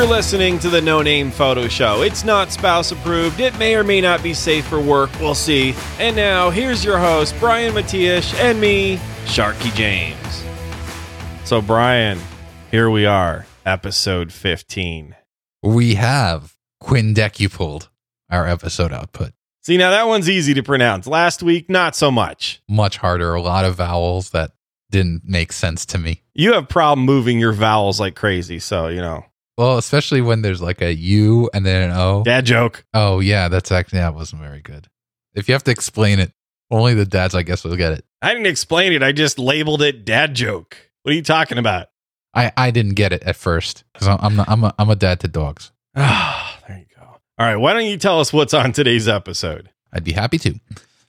You're listening to the No Name Photo Show. It's not spouse approved. It may or may not be safe for work. We'll see. And now, here's your host, Brian Matiash, and me, Sharky James. So, Brian, here we are, episode 15. We have quindecupled our episode output. See, now that one's easy to pronounce. Last week, not so much. Much harder, a lot of vowels that didn't make sense to me. You have problem moving your vowels like crazy, so, you know. Well, especially when there's like a U and then an O. Dad joke. Oh, yeah, that's actually, that wasn't very good. If you have to explain it, only the dads, I guess, will get it. I didn't explain it. I just labeled it dad joke. What are you talking about? I, I didn't get it at first because I'm, I'm, not- I'm, a, I'm a dad to dogs. Ah, there you go. All right, why don't you tell us what's on today's episode? I'd be happy to.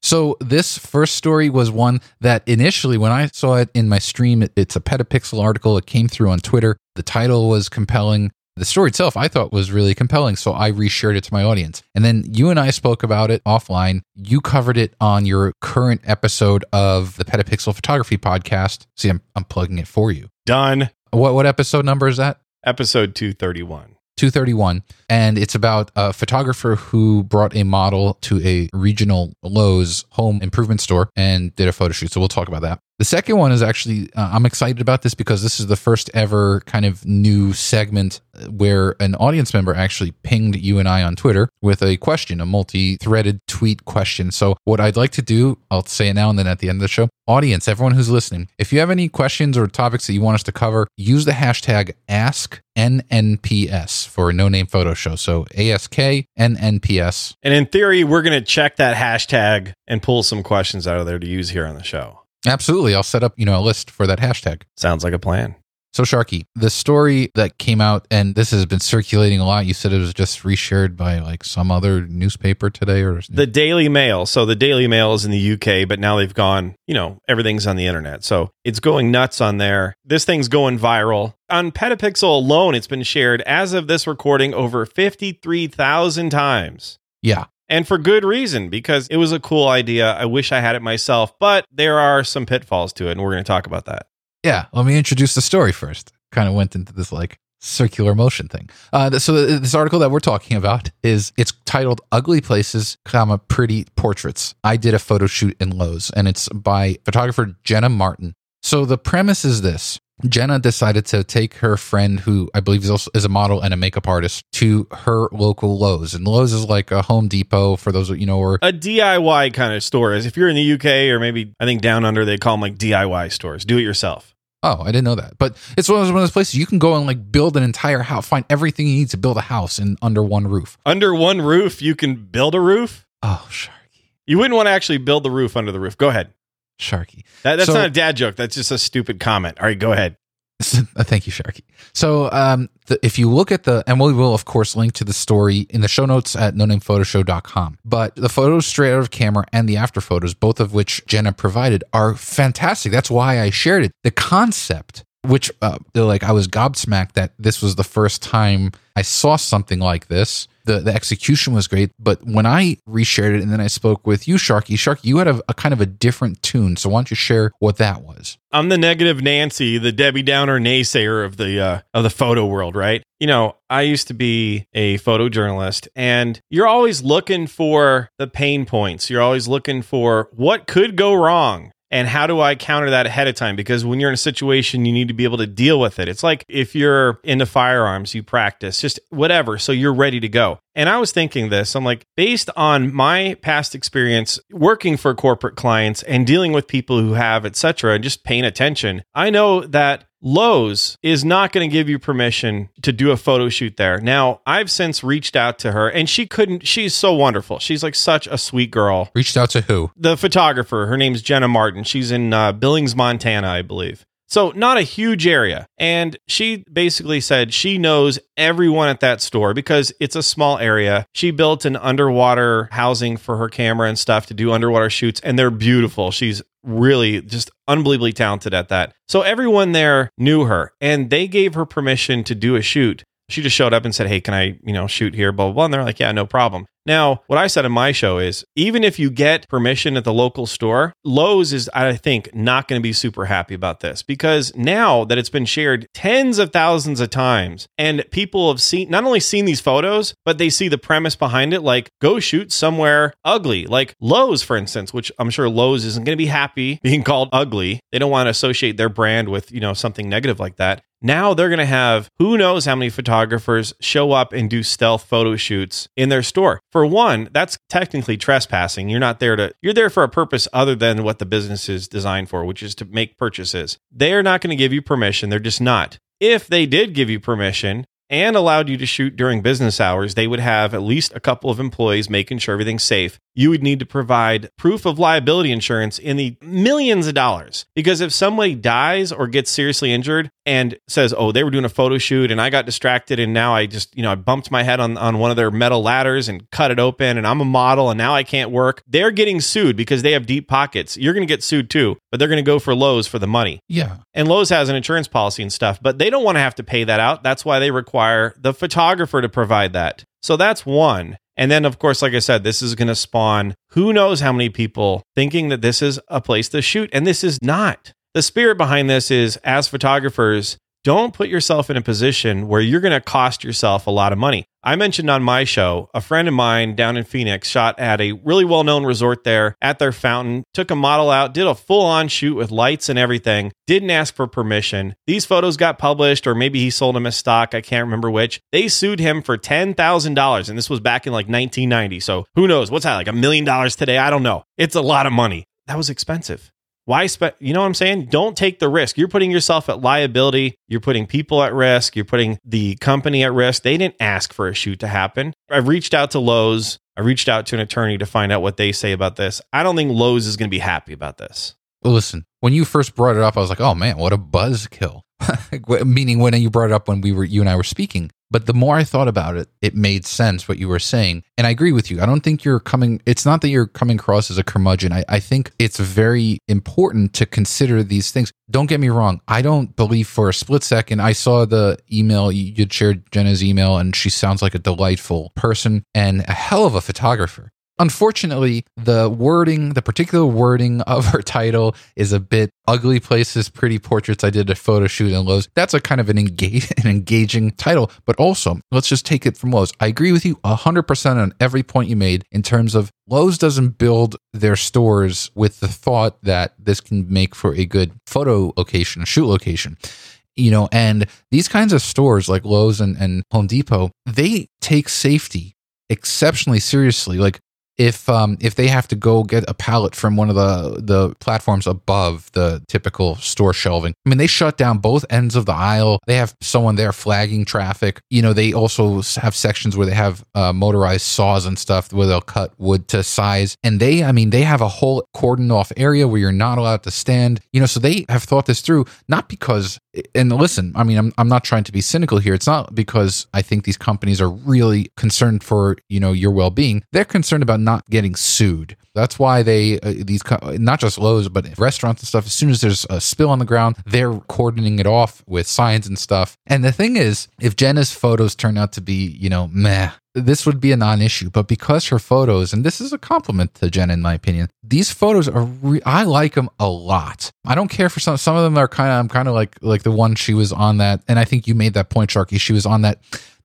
So this first story was one that initially, when I saw it in my stream, it, it's a Petapixel article. It came through on Twitter. The title was compelling. The story itself, I thought, was really compelling, so I reshared it to my audience. And then you and I spoke about it offline. You covered it on your current episode of the Petapixel Photography Podcast. See, I'm, I'm plugging it for you. Done. What what episode number is that? Episode 231. 231 and it's about a photographer who brought a model to a regional Lowe's home improvement store and did a photo shoot so we'll talk about that the second one is actually uh, i'm excited about this because this is the first ever kind of new segment where an audience member actually pinged you and i on twitter with a question a multi-threaded tweet question so what i'd like to do i'll say it now and then at the end of the show audience everyone who's listening if you have any questions or topics that you want us to cover use the hashtag ask NNPS for No Name Photo Show. So ASK NNPS. And in theory, we're going to check that hashtag and pull some questions out of there to use here on the show. Absolutely. I'll set up, you know, a list for that hashtag. Sounds like a plan. So Sharky, the story that came out and this has been circulating a lot. You said it was just reshared by like some other newspaper today or The Daily Mail. So the Daily Mail is in the UK, but now they've gone, you know, everything's on the internet. So it's going nuts on there. This thing's going viral. On Petapixel alone, it's been shared as of this recording over 53,000 times. Yeah. And for good reason, because it was a cool idea. I wish I had it myself, but there are some pitfalls to it, and we're going to talk about that. Yeah, let me introduce the story first. Kind of went into this like circular motion thing. Uh, so this article that we're talking about is it's titled "Ugly Places, comma Pretty Portraits." I did a photo shoot in Lowe's, and it's by photographer Jenna Martin. So the premise is this: Jenna decided to take her friend, who I believe is also is a model and a makeup artist, to her local Lowe's, and Lowe's is like a Home Depot for those you know, or A DIY kind of store is if you're in the UK or maybe I think down under, they call them like DIY stores, do it yourself. Oh, I didn't know that. But it's one of those, one of those places you can go and like build an entire house, find everything you need to build a house in under one roof. Under one roof, you can build a roof. Oh, Sharky, You wouldn't want to actually build the roof under the roof. Go ahead. Sharky. That, that's So- not a dad joke. That's just a stupid comment. All right, go ahead. Thank you, Sharky. So, um, the, if you look at the, and we will, of course, link to the story in the show notes at nonamephotoshow.com. But the photos straight out of camera and the after photos, both of which Jenna provided, are fantastic. That's why I shared it. The concept, which, uh, like, I was gobsmacked that this was the first time I saw something like this. The, the execution was great, but when I reshared it and then I spoke with you, Sharky, Sharky, you had a, a kind of a different tune. So why don't you share what that was? I'm the negative Nancy, the Debbie Downer naysayer of the uh, of the photo world, right? You know, I used to be a photojournalist, and you're always looking for the pain points. You're always looking for what could go wrong. And how do I counter that ahead of time? Because when you're in a situation, you need to be able to deal with it. It's like if you're into firearms, you practice, just whatever. So you're ready to go. And I was thinking this I'm like, based on my past experience working for corporate clients and dealing with people who have, et cetera, and just paying attention, I know that Lowe's is not going to give you permission to do a photo shoot there. Now, I've since reached out to her and she couldn't, she's so wonderful. She's like such a sweet girl. Reached out to who? The photographer, her name's Jenna Martin. She's in uh, Billings, Montana, I believe. So, not a huge area. And she basically said she knows everyone at that store because it's a small area. She built an underwater housing for her camera and stuff to do underwater shoots, and they're beautiful. She's really just unbelievably talented at that. So, everyone there knew her and they gave her permission to do a shoot. She just showed up and said, Hey, can I, you know, shoot here? Blah, blah, blah. And they're like, Yeah, no problem. Now, what I said in my show is even if you get permission at the local store, Lowe's is, I think, not going to be super happy about this because now that it's been shared tens of thousands of times and people have seen not only seen these photos, but they see the premise behind it like go shoot somewhere ugly, like Lowe's, for instance, which I'm sure Lowe's isn't going to be happy being called ugly. They don't want to associate their brand with, you know, something negative like that. Now they're going to have who knows how many photographers show up and do stealth photo shoots in their store. For one, that's technically trespassing. You're not there to, you're there for a purpose other than what the business is designed for, which is to make purchases. They're not going to give you permission. They're just not. If they did give you permission, and allowed you to shoot during business hours, they would have at least a couple of employees making sure everything's safe. You would need to provide proof of liability insurance in the millions of dollars. Because if somebody dies or gets seriously injured and says, Oh, they were doing a photo shoot and I got distracted and now I just, you know, I bumped my head on, on one of their metal ladders and cut it open and I'm a model and now I can't work, they're getting sued because they have deep pockets. You're going to get sued too, but they're going to go for Lowe's for the money. Yeah. And Lowe's has an insurance policy and stuff, but they don't want to have to pay that out. That's why they require the photographer to provide that. So that's one. And then, of course, like I said, this is going to spawn who knows how many people thinking that this is a place to shoot. And this is not. The spirit behind this is as photographers, don't put yourself in a position where you're going to cost yourself a lot of money. I mentioned on my show, a friend of mine down in Phoenix shot at a really well known resort there at their fountain, took a model out, did a full on shoot with lights and everything, didn't ask for permission. These photos got published, or maybe he sold them as stock. I can't remember which. They sued him for $10,000. And this was back in like 1990. So who knows? What's that, like a million dollars today? I don't know. It's a lot of money. That was expensive. Why spend? You know what I'm saying? Don't take the risk. You're putting yourself at liability. You're putting people at risk. You're putting the company at risk. They didn't ask for a shoot to happen. I've reached out to Lowe's. I reached out to an attorney to find out what they say about this. I don't think Lowe's is going to be happy about this. Listen, when you first brought it up, I was like, oh man, what a buzzkill. Meaning when you brought it up when we were, you and I were speaking. But the more I thought about it, it made sense what you were saying. And I agree with you. I don't think you're coming, it's not that you're coming across as a curmudgeon. I, I think it's very important to consider these things. Don't get me wrong. I don't believe for a split second. I saw the email, you would shared Jenna's email, and she sounds like a delightful person and a hell of a photographer. Unfortunately, the wording, the particular wording of her title is a bit ugly places, pretty portraits. I did a photo shoot in Lowe's. That's a kind of an, engage, an engaging title, but also let's just take it from Lowe's. I agree with you 100% on every point you made in terms of Lowe's doesn't build their stores with the thought that this can make for a good photo location, shoot location you know, and these kinds of stores like Lowe's and, and Home Depot, they take safety exceptionally seriously. Like if um if they have to go get a pallet from one of the the platforms above the typical store shelving. I mean they shut down both ends of the aisle. They have someone there flagging traffic. You know they also have sections where they have uh, motorized saws and stuff where they'll cut wood to size. And they i mean they have a whole cordoned off area where you're not allowed to stand. You know so they have thought this through not because and listen i mean i'm, I'm not trying to be cynical here it's not because i think these companies are really concerned for you know your well-being they're concerned about not getting sued. That's why they uh, these not just Lowe's but restaurants and stuff. As soon as there's a spill on the ground, they're cordoning it off with signs and stuff. And the thing is, if Jenna's photos turn out to be you know meh, this would be a non-issue. But because her photos, and this is a compliment to jen in my opinion, these photos are re- I like them a lot. I don't care for some. Some of them are kind of I'm kind of like like the one she was on that, and I think you made that point, Sharky. She was on that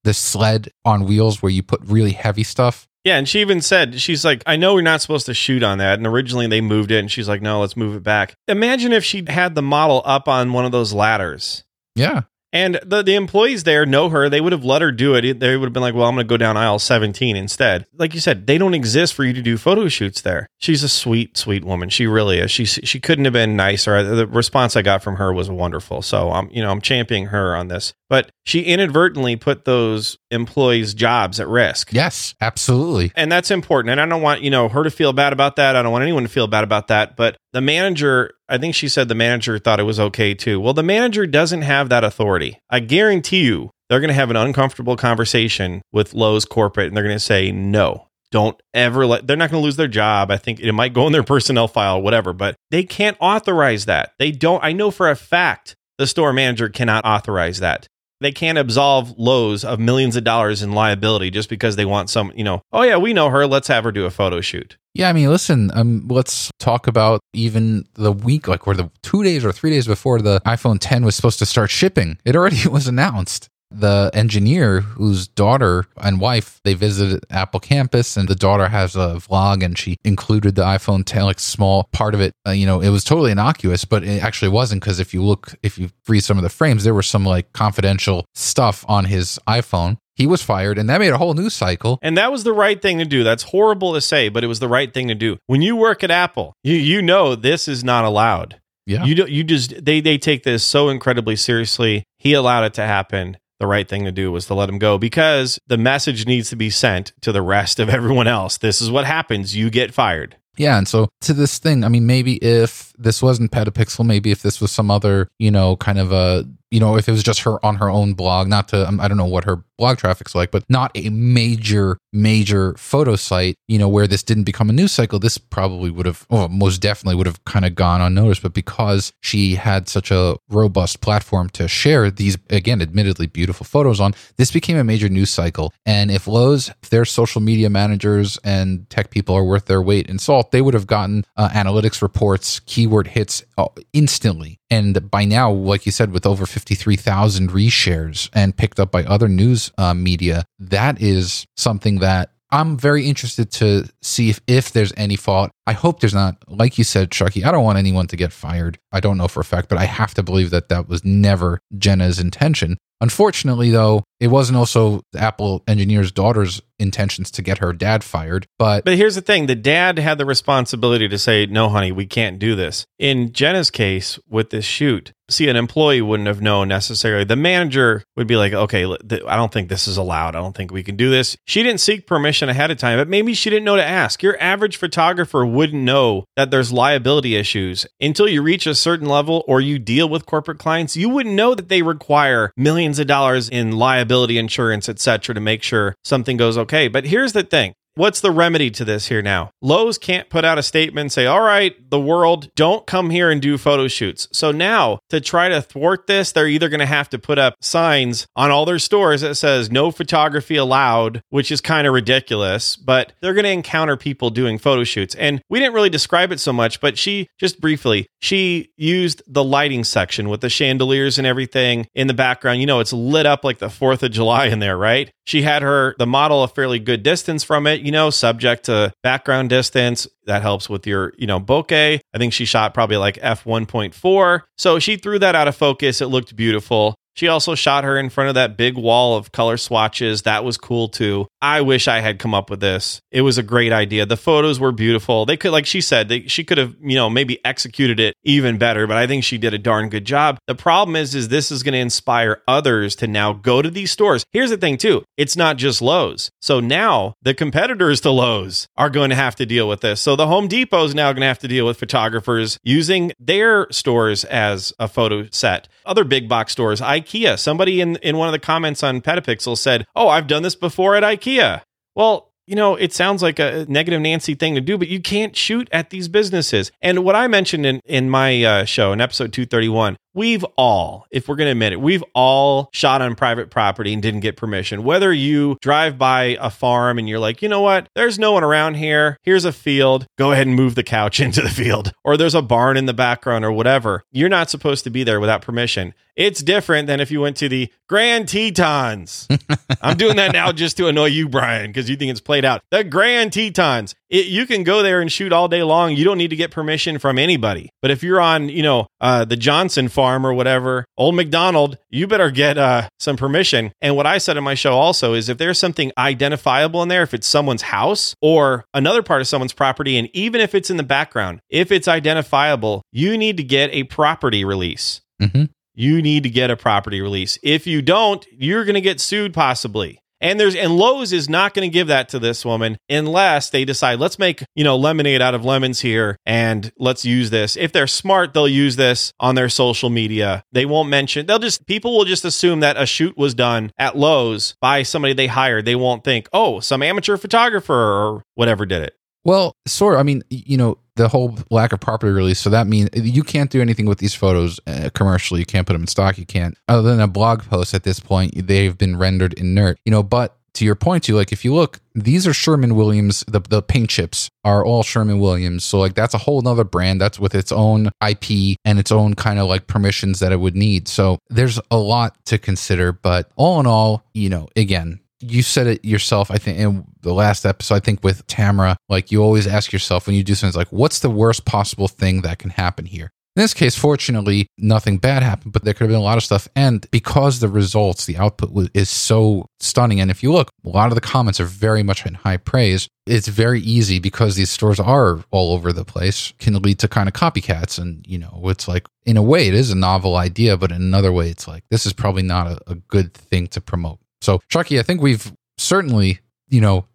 the sled on wheels where you put really heavy stuff yeah, and she even said, she's like, I know we're not supposed to shoot on that. And originally they moved it, and she's like, no, let's move it back. Imagine if she had the model up on one of those ladders. Yeah. And the, the employees there know her. They would have let her do it. They would have been like, well, I'm going to go down aisle 17 instead. Like you said, they don't exist for you to do photo shoots there. She's a sweet, sweet woman. She really is. She, she couldn't have been nicer. The response I got from her was wonderful. So I'm, you know, I'm championing her on this. But she inadvertently put those employees' jobs at risk. Yes, absolutely. And that's important. And I don't want, you know, her to feel bad about that. I don't want anyone to feel bad about that. But the manager, I think she said the manager thought it was okay too. Well, the manager doesn't have that authority. I guarantee you they're going to have an uncomfortable conversation with Lowe's corporate and they're going to say, no, don't ever let, they're not going to lose their job. I think it might go in their personnel file, whatever, but they can't authorize that. They don't, I know for a fact the store manager cannot authorize that. They can't absolve Lowe's of millions of dollars in liability just because they want some, you know, oh yeah, we know her, let's have her do a photo shoot. Yeah, I mean, listen, um, let's talk about even the week, like, where the two days or three days before the iPhone 10 was supposed to start shipping. It already was announced the engineer whose daughter and wife they visited apple campus and the daughter has a vlog and she included the iphone 10 like small part of it. Uh, you know it was totally innocuous but it actually wasn't because if you look if you freeze some of the frames there was some like confidential stuff on his iphone. He was fired and that made a whole news cycle. And that was the right thing to do. That's horrible to say but it was the right thing to do. When you work at apple you you know this is not allowed. Yeah. You do, you just they they take this so incredibly seriously. He allowed it to happen the right thing to do was to let him go because the message needs to be sent to the rest of everyone else. This is what happens. You get fired. Yeah, and so to this thing, I mean, maybe if this wasn't Petapixel, maybe if this was some other, you know, kind of a you know, if it was just her on her own blog, not to, um, I don't know what her blog traffic's like, but not a major, major photo site, you know, where this didn't become a news cycle, this probably would have, well, most definitely would have kind of gone unnoticed. But because she had such a robust platform to share these, again, admittedly beautiful photos on, this became a major news cycle. And if Lowe's, if their social media managers and tech people are worth their weight in salt, they would have gotten uh, analytics reports, keyword hits uh, instantly and by now, like you said, with over 53,000 reshares and picked up by other news uh, media, that is something that I'm very interested to see if, if there's any fault. I hope there's not. Like you said, Sharky, I don't want anyone to get fired. I don't know for a fact, but I have to believe that that was never Jenna's intention. Unfortunately, though, it wasn't also the Apple engineer's daughter's intentions to get her dad fired. But but here's the thing: the dad had the responsibility to say, "No, honey, we can't do this." In Jenna's case, with this shoot, see, an employee wouldn't have known necessarily. The manager would be like, "Okay, I don't think this is allowed. I don't think we can do this." She didn't seek permission ahead of time, but maybe she didn't know to ask. Your average photographer wouldn't know that there's liability issues until you reach a certain level or you deal with corporate clients. You wouldn't know that they require millions of dollars in liability insurance, etc., to make sure something goes okay. But here's the thing What's the remedy to this here now? Lowe's can't put out a statement say, all right, the world, don't come here and do photo shoots. So now to try to thwart this, they're either going to have to put up signs on all their stores that says no photography allowed, which is kind of ridiculous, but they're going to encounter people doing photo shoots. And we didn't really describe it so much, but she just briefly, she used the lighting section with the chandeliers and everything in the background. You know, it's lit up like the 4th of July in there, right? She had her, the model a fairly good distance from it you know, subject to background distance. That helps with your, you know, bokeh. I think she shot probably like f1.4. So she threw that out of focus. It looked beautiful. She also shot her in front of that big wall of color swatches. That was cool too. I wish I had come up with this. It was a great idea. The photos were beautiful. They could, like she said, they, she could have, you know, maybe executed it even better, but I think she did a darn good job. The problem is, is this is going to inspire others to now go to these stores. Here's the thing too. It's not just Lowe's. So now the competitors to Lowe's are going to have to deal with this. So the Home Depot is now going to have to deal with photographers using their stores as a photo set. Other big box stores, I IKEA. Somebody in, in one of the comments on Petapixel said, Oh, I've done this before at IKEA. Well, you know, it sounds like a negative Nancy thing to do, but you can't shoot at these businesses. And what I mentioned in, in my uh, show in episode 231 We've all, if we're going to admit it, we've all shot on private property and didn't get permission. Whether you drive by a farm and you're like, you know what, there's no one around here. Here's a field. Go ahead and move the couch into the field. Or there's a barn in the background or whatever. You're not supposed to be there without permission. It's different than if you went to the Grand Tetons. I'm doing that now just to annoy you, Brian, because you think it's played out. The Grand Tetons. It, you can go there and shoot all day long. You don't need to get permission from anybody. But if you're on, you know, uh, the Johnson farm or whatever, Old McDonald, you better get uh, some permission. And what I said in my show also is if there's something identifiable in there, if it's someone's house or another part of someone's property, and even if it's in the background, if it's identifiable, you need to get a property release. Mm-hmm. You need to get a property release. If you don't, you're going to get sued possibly. And there's and Lowe's is not going to give that to this woman unless they decide let's make, you know, lemonade out of lemons here and let's use this. If they're smart, they'll use this on their social media. They won't mention. They'll just people will just assume that a shoot was done at Lowe's by somebody they hired. They won't think, "Oh, some amateur photographer or whatever did it." Well, sort of. I mean, you know, the whole lack of property release. So that means you can't do anything with these photos uh, commercially. You can't put them in stock. You can't, other than a blog post at this point, they've been rendered inert, you know, but to your point too, like if you look, these are Sherman Williams, the, the paint chips are all Sherman Williams. So like that's a whole nother brand that's with its own IP and its own kind of like permissions that it would need. So there's a lot to consider, but all in all, you know, again, you said it yourself, I think, in the last episode, I think with Tamara, like you always ask yourself when you do something like, what's the worst possible thing that can happen here? In this case, fortunately, nothing bad happened, but there could have been a lot of stuff. And because the results, the output is so stunning. And if you look, a lot of the comments are very much in high praise. It's very easy because these stores are all over the place, can lead to kind of copycats. And, you know, it's like, in a way, it is a novel idea, but in another way, it's like, this is probably not a, a good thing to promote. So, Sharky, I think we've certainly, you know,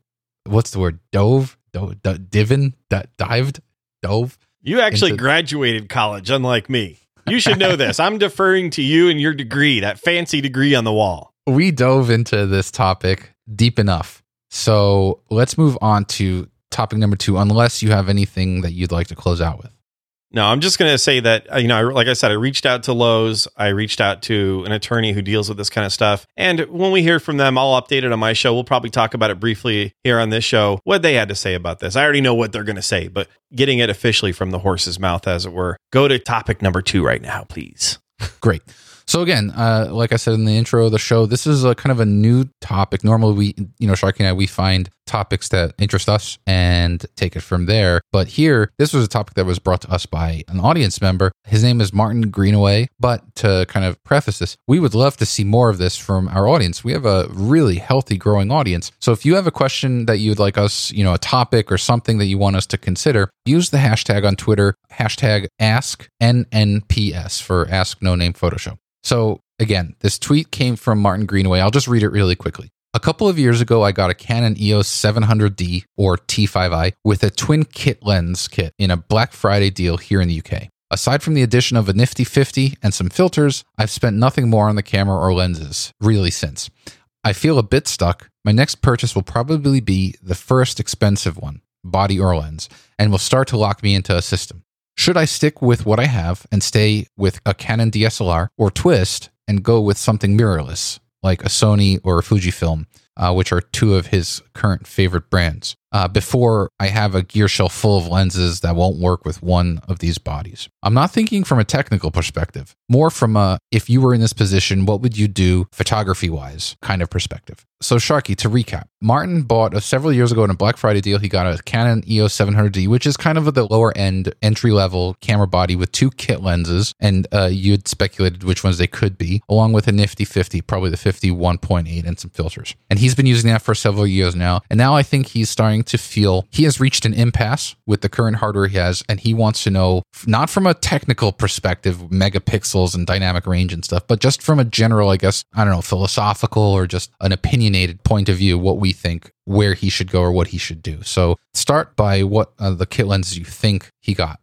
what's the word? Dove, dove, divin, dived, dove. You actually into- graduated college, unlike me. You should know this. I'm deferring to you and your degree, that fancy degree on the wall. We dove into this topic deep enough. So let's move on to topic number two, unless you have anything that you'd like to close out with. No, I'm just going to say that, uh, you know, like I said, I reached out to Lowe's. I reached out to an attorney who deals with this kind of stuff. And when we hear from them, I'll update it on my show. We'll probably talk about it briefly here on this show, what they had to say about this. I already know what they're going to say, but getting it officially from the horse's mouth, as it were. Go to topic number two right now, please. Great. So again, uh, like I said in the intro of the show, this is a kind of a new topic. Normally, we, you know, Sharky and I, we find topics that interest us and take it from there. But here, this was a topic that was brought to us by an audience member. His name is Martin Greenaway. But to kind of preface this, we would love to see more of this from our audience. We have a really healthy, growing audience. So if you have a question that you'd like us, you know, a topic or something that you want us to consider, use the hashtag on Twitter, hashtag AskNNPS for Ask No Name Photo Show. So again, this tweet came from Martin Greenaway. I'll just read it really quickly. A couple of years ago, I got a Canon EOS 700D or T5i with a twin kit lens kit in a Black Friday deal here in the UK. Aside from the addition of a nifty 50 and some filters, I've spent nothing more on the camera or lenses really since. I feel a bit stuck. My next purchase will probably be the first expensive one, body or lens, and will start to lock me into a system. Should I stick with what I have and stay with a Canon DSLR or twist and go with something mirrorless like a Sony or a Fujifilm, uh, which are two of his current favorite brands? Uh, before I have a gear shelf full of lenses that won't work with one of these bodies. I'm not thinking from a technical perspective, more from a if you were in this position, what would you do photography wise kind of perspective. So, Sharky, to recap, Martin bought a, several years ago in a Black Friday deal. He got a Canon EOS 700D, which is kind of the lower end entry level camera body with two kit lenses. And uh, you had speculated which ones they could be, along with a nifty 50, probably the 51.8 and some filters. And he's been using that for several years now. And now I think he's starting to feel he has reached an impasse with the current hardware he has, and he wants to know, not from a technical perspective, megapixels and dynamic range and stuff, but just from a general, I guess, I don't know, philosophical or just an opinionated point of view, what we think where he should go or what he should do. So start by what uh, the kit lenses you think he got.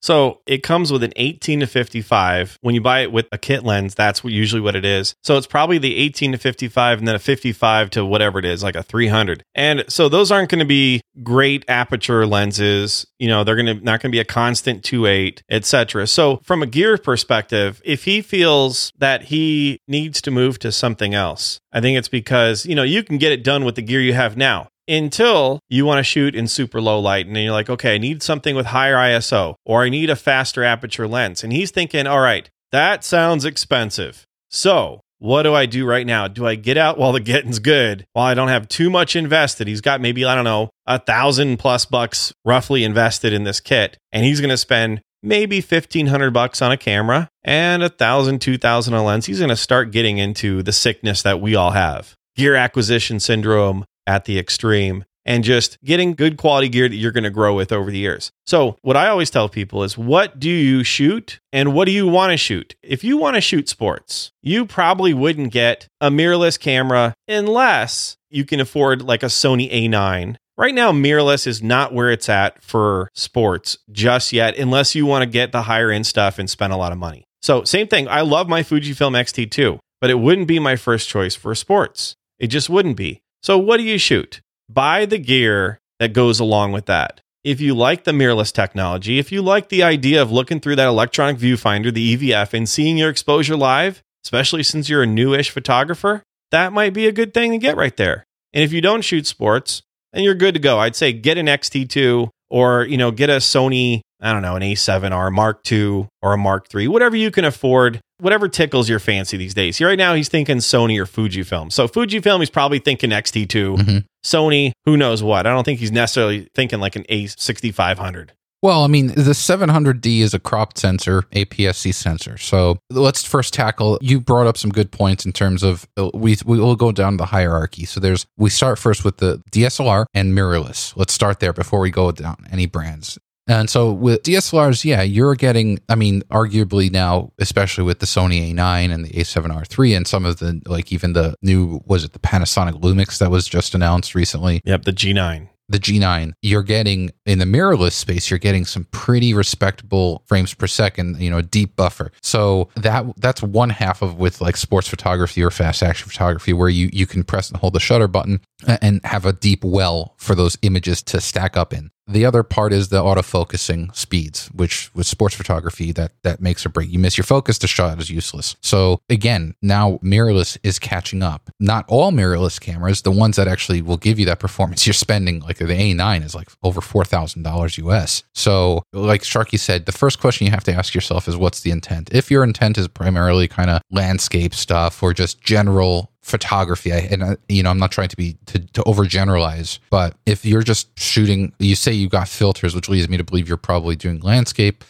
So it comes with an 18 to 55. When you buy it with a kit lens, that's usually what it is. So it's probably the 18 to 55 and then a 55 to whatever it is, like a 300. And so those aren't going to be great aperture lenses. You know, they're going to not going to be a constant 2.8, etc. So from a gear perspective, if he feels that he needs to move to something else, I think it's because, you know, you can get it done with the gear you have now until you want to shoot in super low light and then you're like, okay, I need something with higher ISO or I need a faster aperture lens. And he's thinking, all right, that sounds expensive. So what do I do right now? Do I get out while the getting's good while I don't have too much invested? He's got maybe, I don't know, a thousand plus bucks roughly invested in this kit. And he's going to spend maybe 1500 bucks on a camera and a thousand, two thousand on a lens. He's going to start getting into the sickness that we all have. Gear acquisition syndrome, at the extreme and just getting good quality gear that you're going to grow with over the years. So, what I always tell people is what do you shoot and what do you want to shoot? If you want to shoot sports, you probably wouldn't get a mirrorless camera unless you can afford like a Sony A9. Right now, mirrorless is not where it's at for sports just yet, unless you want to get the higher end stuff and spend a lot of money. So, same thing. I love my Fujifilm X-T2, but it wouldn't be my first choice for sports. It just wouldn't be. So, what do you shoot? Buy the gear that goes along with that. if you like the mirrorless technology, if you like the idea of looking through that electronic viewfinder, the EVF, and seeing your exposure live, especially since you're a newish photographer, that might be a good thing to get right there. And if you don't shoot sports, then you're good to go. I'd say get an XT2 or, you know, get a Sony, I don't know, an A7R Mark II or a Mark III, whatever you can afford, whatever tickles your fancy these days. Right now he's thinking Sony or Fujifilm. So Fujifilm, he's probably thinking XT2. Mhm. Sony, who knows what. I don't think he's necessarily thinking like an A6500. Well, I mean, the 700D is a crop sensor, APS-C sensor. So let's first tackle. You brought up some good points in terms of uh, we we will go down the hierarchy. So there's we start first with the DSLR and mirrorless. Let's start there before we go down any brands. And so with DSLRs, yeah, you're getting. I mean, arguably now, especially with the Sony A9 and the A7R3, and some of the like even the new was it the Panasonic Lumix that was just announced recently Yep, the G9. the G9, you're getting in the mirrorless space, you're getting some pretty respectable frames per second, you know, a deep buffer. So that that's one half of with like sports photography or fast action photography where you you can press and hold the shutter button and have a deep well for those images to stack up in. The other part is the autofocusing speeds, which with sports photography that that makes or break. You miss your focus, the shot is useless. So again, now mirrorless is catching up. Not all mirrorless cameras, the ones that actually will give you that performance you're spending, like the A9 is like over four thousand dollars US. So like Sharky said, the first question you have to ask yourself is what's the intent? If your intent is primarily kind of landscape stuff or just general photography. I, and uh, you know i'm not trying to be to, to overgeneralize but if you're just shooting you say you got filters which leads me to believe you're probably doing landscape.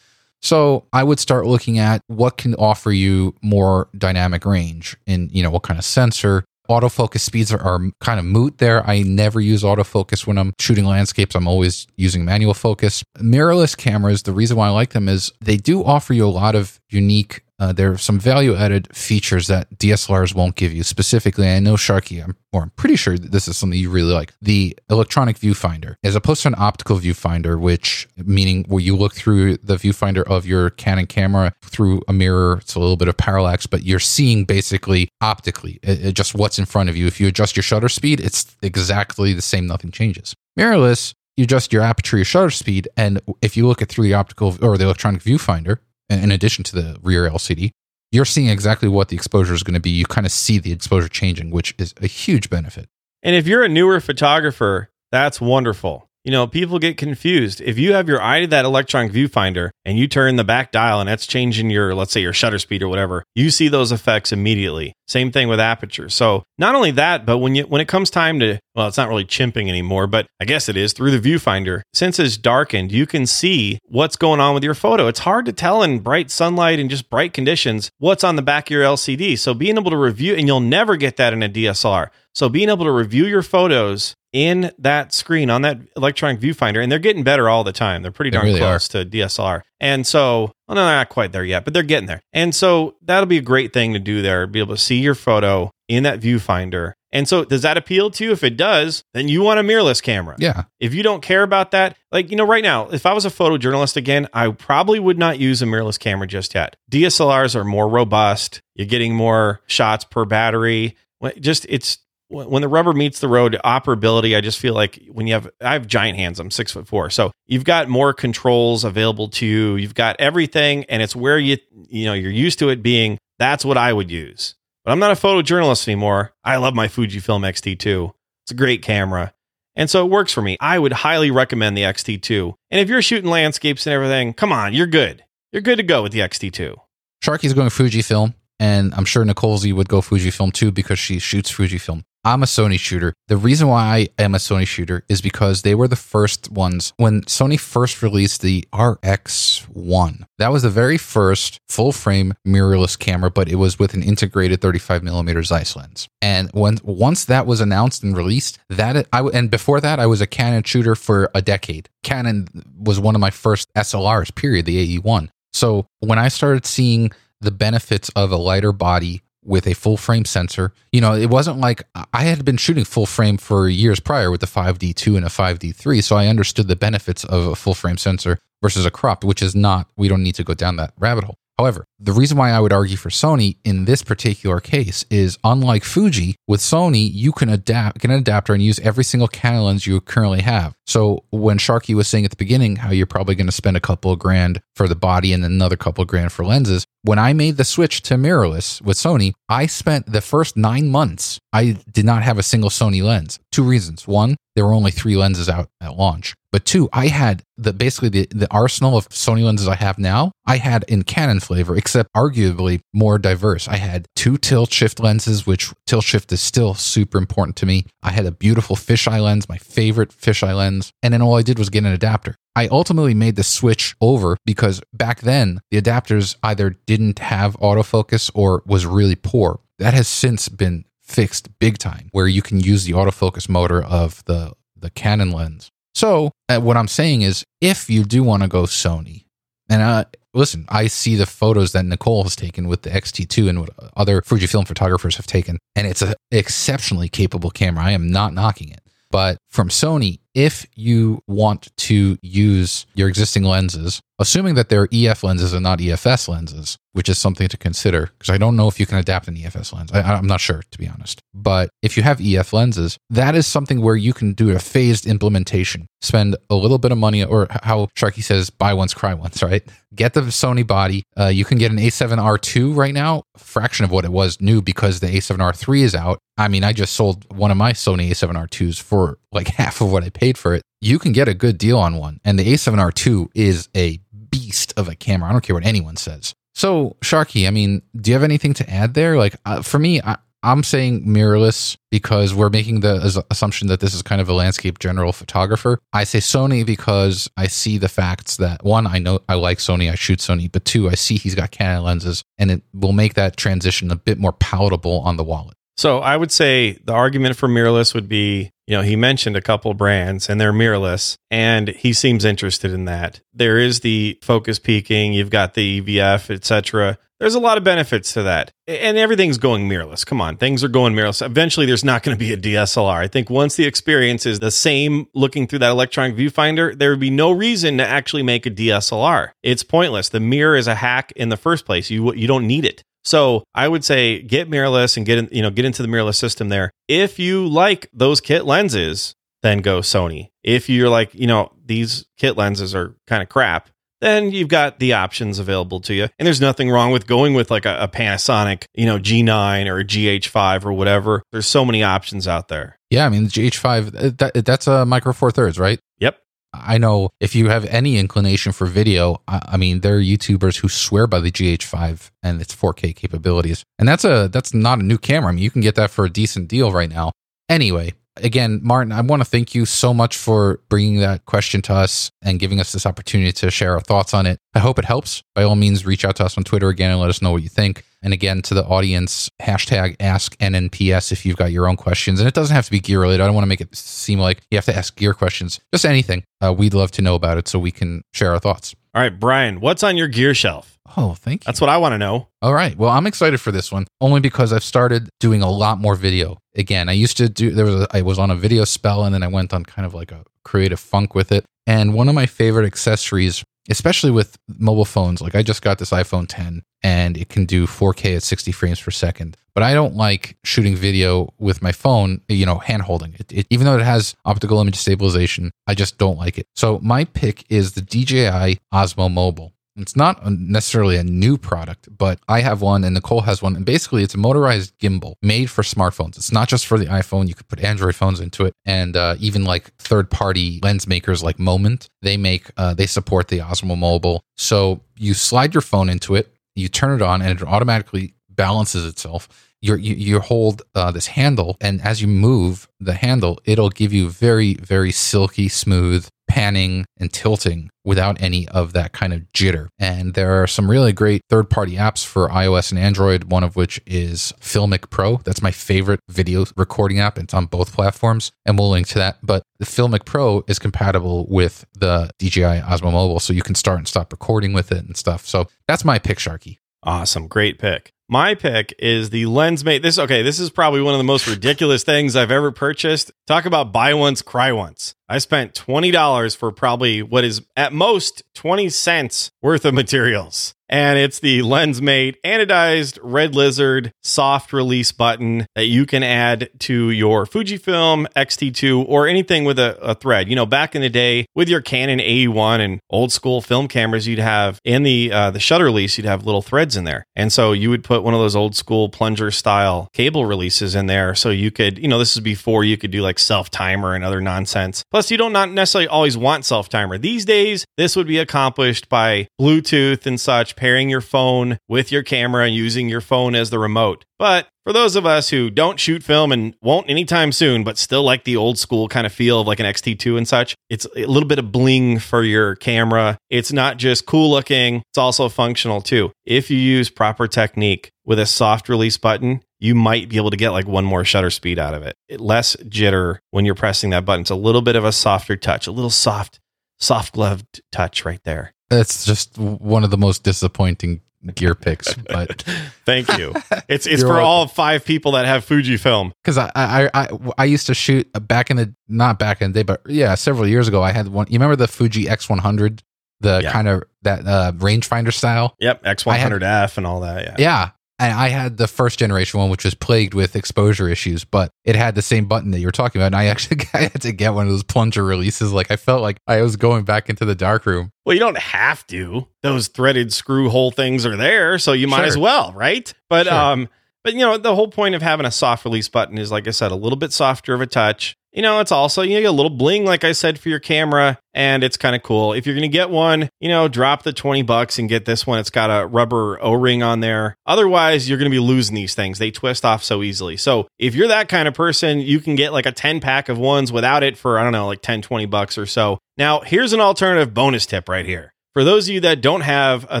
So i would start looking at what can offer you more dynamic range and you know what kind of sensor. Autofocus speeds are, are kind of moot there. I never use autofocus when i'm shooting landscapes. I'm always using manual focus. Mirrorless cameras the reason why i like them is they do offer you a lot of unique uh, there are some value added features that DSLRs won't give you. Specifically, I know Sharky, I'm, or I'm pretty sure this is something you really like. The electronic viewfinder, as opposed to an optical viewfinder, which meaning where you look through the viewfinder of your Canon camera through a mirror. It's a little bit of parallax, but you're seeing basically optically uh, uh, just what's in front of you. If you adjust your shutter speed, it's exactly the same. Nothing changes. Mirrorless, you adjust your aperture, your shutter speed, and if you look at through the optical or the electronic viewfinder, in addition to the rear LCD, you're seeing exactly what the exposure is going to be. You kind of see the exposure changing, which is a huge benefit. And if you're a newer photographer, that's wonderful. You know, people get confused. If you have your eye to that electronic viewfinder and you turn the back dial and that's changing your, let's say, your shutter speed or whatever, you see those effects immediately. Same thing with aperture. So not only that, but when you when it comes time to, well, it's not really chimping anymore, but I guess it is through the viewfinder. Since it's darkened, you can see what's going on with your photo. It's hard to tell in bright sunlight and just bright conditions what's on the back of your LCD. So being able to review, and you'll never get that in a DSLR. So being able to review your photos in that screen on that electronic viewfinder, and they're getting better all the time. They're pretty They darn really close to DSLR. And so, well, no, they're not quite there yet, but they're getting there. And so that'll be a great thing to do there, be able to see your photo in that viewfinder. And so, does that appeal to you? If it does, then you want a mirrorless camera. Yeah. If you don't care about that, like, you know, right now, if I was a photojournalist again, I probably would not use a mirrorless camera just yet. DSLRs are more robust. You're getting more shots per battery. Just, it's, when the rubber meets the road, operability, I just feel like when you have, I have giant hands, I'm six foot four. So you've got more controls available to you. You've got everything, and it's where you, you know, you're used to it being, that's what I would use. But I'm not a photojournalist anymore. I love my Fujifilm X-T2. It's a great camera. And so it works for me. I would highly recommend the X-T2. And if you're shooting landscapes and everything, come on, you're good. You're good to go with the X-T2. Sharky's going Fujifilm, and I'm sure Nicole Z would go Fujifilm too because she shoots Fujifilm. I'm a Sony shooter. The reason why I am a Sony shooter is because they were the first ones when Sony first released the RX1. That was the very first full frame mirrorless camera, but it was with an integrated 35 millimeter Zeiss lens. And when once that was announced and released, that I and before that I was a Canon shooter for a decade. Canon was one of my first SLRs. Period. The AE1. So when I started seeing the benefits of a lighter body with a full frame sensor, you know, it wasn't like I had been shooting full frame for years prior with the 5D2 and a 5D3. So I understood the benefits of a full frame sensor versus a crop, which is not, we don't need to go down that rabbit hole. However, The reason why I would argue for Sony in this particular case is unlike Fuji, with Sony, you can adapt, get an adapter and use every single Canon lens you currently have. So when Sharky was saying at the beginning how you're probably going to spend a couple of grand for the body and another couple of grand for lenses, when I made the switch to mirrorless with Sony, I spent the first nine months, I did not have a single Sony lens. Two reasons. One, there were only three lenses out at launch. But two, I had the basically the, the arsenal of Sony lenses I have now, I had in Canon flavor, except arguably more diverse. I had two tilt shift lenses, which tilt shift is still super important to me. I had a beautiful fisheye lens, my favorite fisheye lens. And then all I did was get an adapter. I ultimately made the switch over because back then the adapters either didn't have autofocus or was really poor. That has since been fixed big time where you can use the autofocus motor of the the Canon lens. So, uh, what I'm saying is if you do want to go Sony, and uh, listen, I see the photos that Nicole has taken with the X-T2 and what other Fujifilm photographers have taken, and it's an exceptionally capable camera. I am not knocking it. But from Sony, if you want to use your existing lenses, assuming that they're EF lenses and not EFS lenses, which is something to consider, because I don't know if you can adapt an EFS lens. I, I'm not sure, to be honest. But if you have EF lenses, that is something where you can do a phased implementation. Spend a little bit of money, or how Sharky says, buy once, cry once, right? Get the Sony body. Uh, you can get an A7R2 right now, fraction of what it was new because the A7R3 is out. I mean, I just sold one of my Sony A7R2s for like half of what I paid for it. You can get a good deal on one. And the A7R2 is a beast of a camera. I don't care what anyone says. So, Sharky, I mean, do you have anything to add there? Like, uh, for me, I, I'm saying mirrorless because we're making the assumption that this is kind of a landscape general photographer. I say Sony because I see the facts that one, I know I like Sony, I shoot Sony, but two, I see he's got Canon lenses and it will make that transition a bit more palatable on the wallet. So I would say the argument for mirrorless would be, you know, he mentioned a couple brands and they're mirrorless and he seems interested in that. There is the focus peaking, you've got the EVF, etc. There's a lot of benefits to that. And everything's going mirrorless. Come on, things are going mirrorless. Eventually there's not going to be a DSLR. I think once the experience is the same looking through that electronic viewfinder, there would be no reason to actually make a DSLR. It's pointless. The mirror is a hack in the first place. You you don't need it. So I would say get mirrorless and get in, you know get into the mirrorless system there. If you like those kit lenses, then go Sony. If you're like you know these kit lenses are kind of crap, then you've got the options available to you. And there's nothing wrong with going with like a, a, Panasonic, you know, G9 or a GH5 or whatever. There's so many options out there. Yeah, I mean, the GH5, uh, that, that's a micro four thirds, right? Yep. I know if you have any inclination for video, I, I, mean, there are YouTubers who swear by the GH5 and its 4K capabilities, and that's a that's not a new camera. I mean, you can get that for a decent deal right now. Anyway, again, Martin, I want to thank you so much for bringing that question to us and giving us this opportunity to share our thoughts on it. I hope it helps. By all means, reach out to us on Twitter again and let us know what you think. And again, to the audience, hashtag ask NNPS if you've got your own questions. And it doesn't have to be gear related. I don't want to make it seem like you have to ask gear questions, just anything. Uh, we'd love to know about it so we can share our thoughts. All right, Brian, what's on your gear shelf? Oh, thank you. That's what I want to know. All right. Well, I'm excited for this one only because I've started doing a lot more video. Again, I used to do there was a, I was on a video spell and then I went on kind of like a creative funk with it. And one of my favorite accessories especially with mobile phones. Like I just got this iPhone 10 and it can do 4K at 60 frames per second. But I don't like shooting video with my phone, you know, hand holding it, it. Even though it has optical image stabilization, I just don't like it. So my pick is the DJI Osmo Mobile. It's not necessarily a new product, but I have one and Nicole has one. And basically, it's a motorized gimbal made for smartphones. It's not just for the iPhone. You could put Android phones into it. And uh, even like third party lens makers like Moment, they make, uh, they support the Osmo Mobile. So you slide your phone into it, you turn it on, and it automatically balances itself you you hold uh, this handle, and as you move the handle, it'll give you very very silky smooth panning and tilting without any of that kind of jitter. And there are some really great third party apps for iOS and Android, one of which is Filmic Pro. That's my favorite video recording app. It's on both platforms, and we'll link to that. But the Filmic Pro is compatible with the DJI Osmo Mobile, so you can start and stop recording with it and stuff. So that's my pick, Sharky. Awesome. Great pick. My pick is the Lensmate. This okay, this is probably one of the most ridiculous things I've ever purchased. Talk about buy once, cry once. I spent $20 for probably what is at most 20 cents worth of materials and it's the Lensmate anodized red lizard soft release button that you can add to your Fujifilm X-T2 or anything with a, a, thread. You know, back in the day with your Canon A1 and old school film cameras, you'd have in the uh, the shutter release, you'd have little threads in there, and so you would put one of those old school plunger style cable releases in there, so you could, you know, this is before you could do like self timer and other nonsense. Plus, you don't not necessarily always want self timer these days. This would be accomplished by Bluetooth and such pairing your phone with your camera and using your phone as the remote. But for those of us who don't shoot film and won't anytime soon, but still like the old school kind of feel of like an XT2 and such, it's a little bit of bling for your camera. It's not just cool looking, it's also functional too. If you use proper technique with a soft release button, you might be able to get like one more shutter speed out of it. it less jitter when you're pressing that button. It's a little bit of a softer touch, a little soft, soft gloved touch right there. That's just one of the most disappointing gear picks. But thank you. It's it's for welcome. all five people that have Fujifilm. Because I, I I I used to shoot back in the not back in the day, but yeah, several years ago. I had one. You remember the Fuji X100, the yeah. kind of that uh, rangefinder style. Yep, X100F and all that. Yeah, yeah. And I had the first generation one, which was plagued with exposure issues, but it had the same button that you were talking about. And I actually I had to get one of those plunger releases. Like I felt like I was going back into the dark room. Well, you don't have to. Those threaded screw hole things are there, so you might sure. as well, right? But sure. um, but you know, the whole point of having a soft release button is, like I said, a little bit softer of a touch. You know, it's also you know, a little bling, like I said, for your camera, and it's kind of cool. If you're gonna get one, you know, drop the twenty bucks and get this one. It's got a rubber O ring on there. Otherwise, you're gonna be losing these things. They twist off so easily. So if you're that kind of person, you can get like a ten pack of ones without it for I don't know, like 10, 20 bucks or so. Now, here's an alternative bonus tip right here. For those of you that don't have a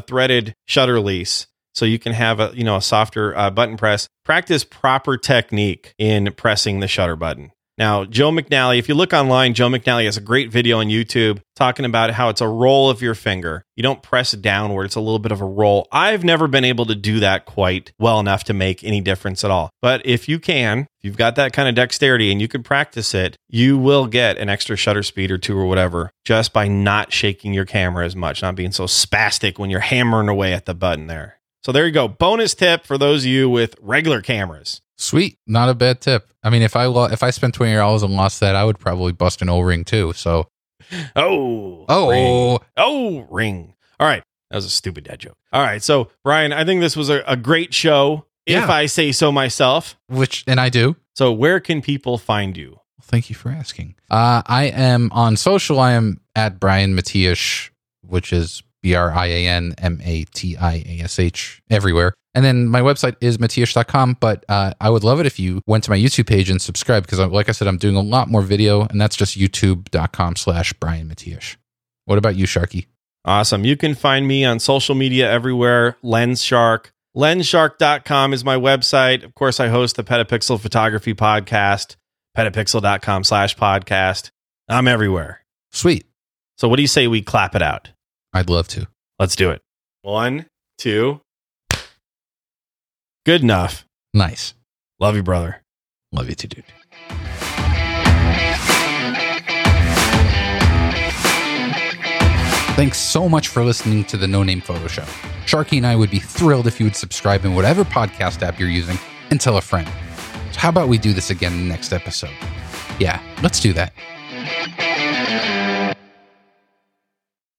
threaded shutter release, so you can have a you know a softer uh, button press, practice proper technique in pressing the shutter button. Now, Joe McNally, if you look online, Joe McNally has a great video on YouTube talking about how it's a roll of your finger. You don't press downward, it's a little bit of a roll. I've never been able to do that quite well enough to make any difference at all. But if you can, if you've got that kind of dexterity and you can practice it, you will get an extra shutter speed or two or whatever just by not shaking your camera as much, not being so spastic when you're hammering away at the button there. So there you go. Bonus tip for those of you with regular cameras. Sweet, not a bad tip. I mean, if I lo- if I spent twenty dollars and lost that, I would probably bust an O ring too. So, oh, oh, ring. oh, ring. All right, that was a stupid dad joke. All right, so Brian, I think this was a, a great show, yeah. if I say so myself. Which, and I do. So, where can people find you? Thank you for asking. Uh, I am on social. I am at Brian Matiash, which is B R I A N M A T I A S H everywhere. And then my website is matiash.com, but uh, I would love it if you went to my YouTube page and subscribed because, like I said, I'm doing a lot more video, and that's just youtube.com slash Brian Matiash. What about you, Sharky? Awesome. You can find me on social media everywhere, Lens Shark. Lensshark.com is my website. Of course, I host the Petapixel Photography Podcast, petapixel.com slash podcast. I'm everywhere. Sweet. So, what do you say we clap it out? I'd love to. Let's do it. One, two. Good enough. Nice. Love you, brother. Love you too, dude. Thanks so much for listening to the No Name Photo Show. Sharky and I would be thrilled if you would subscribe in whatever podcast app you're using and tell a friend. So, how about we do this again in the next episode? Yeah, let's do that.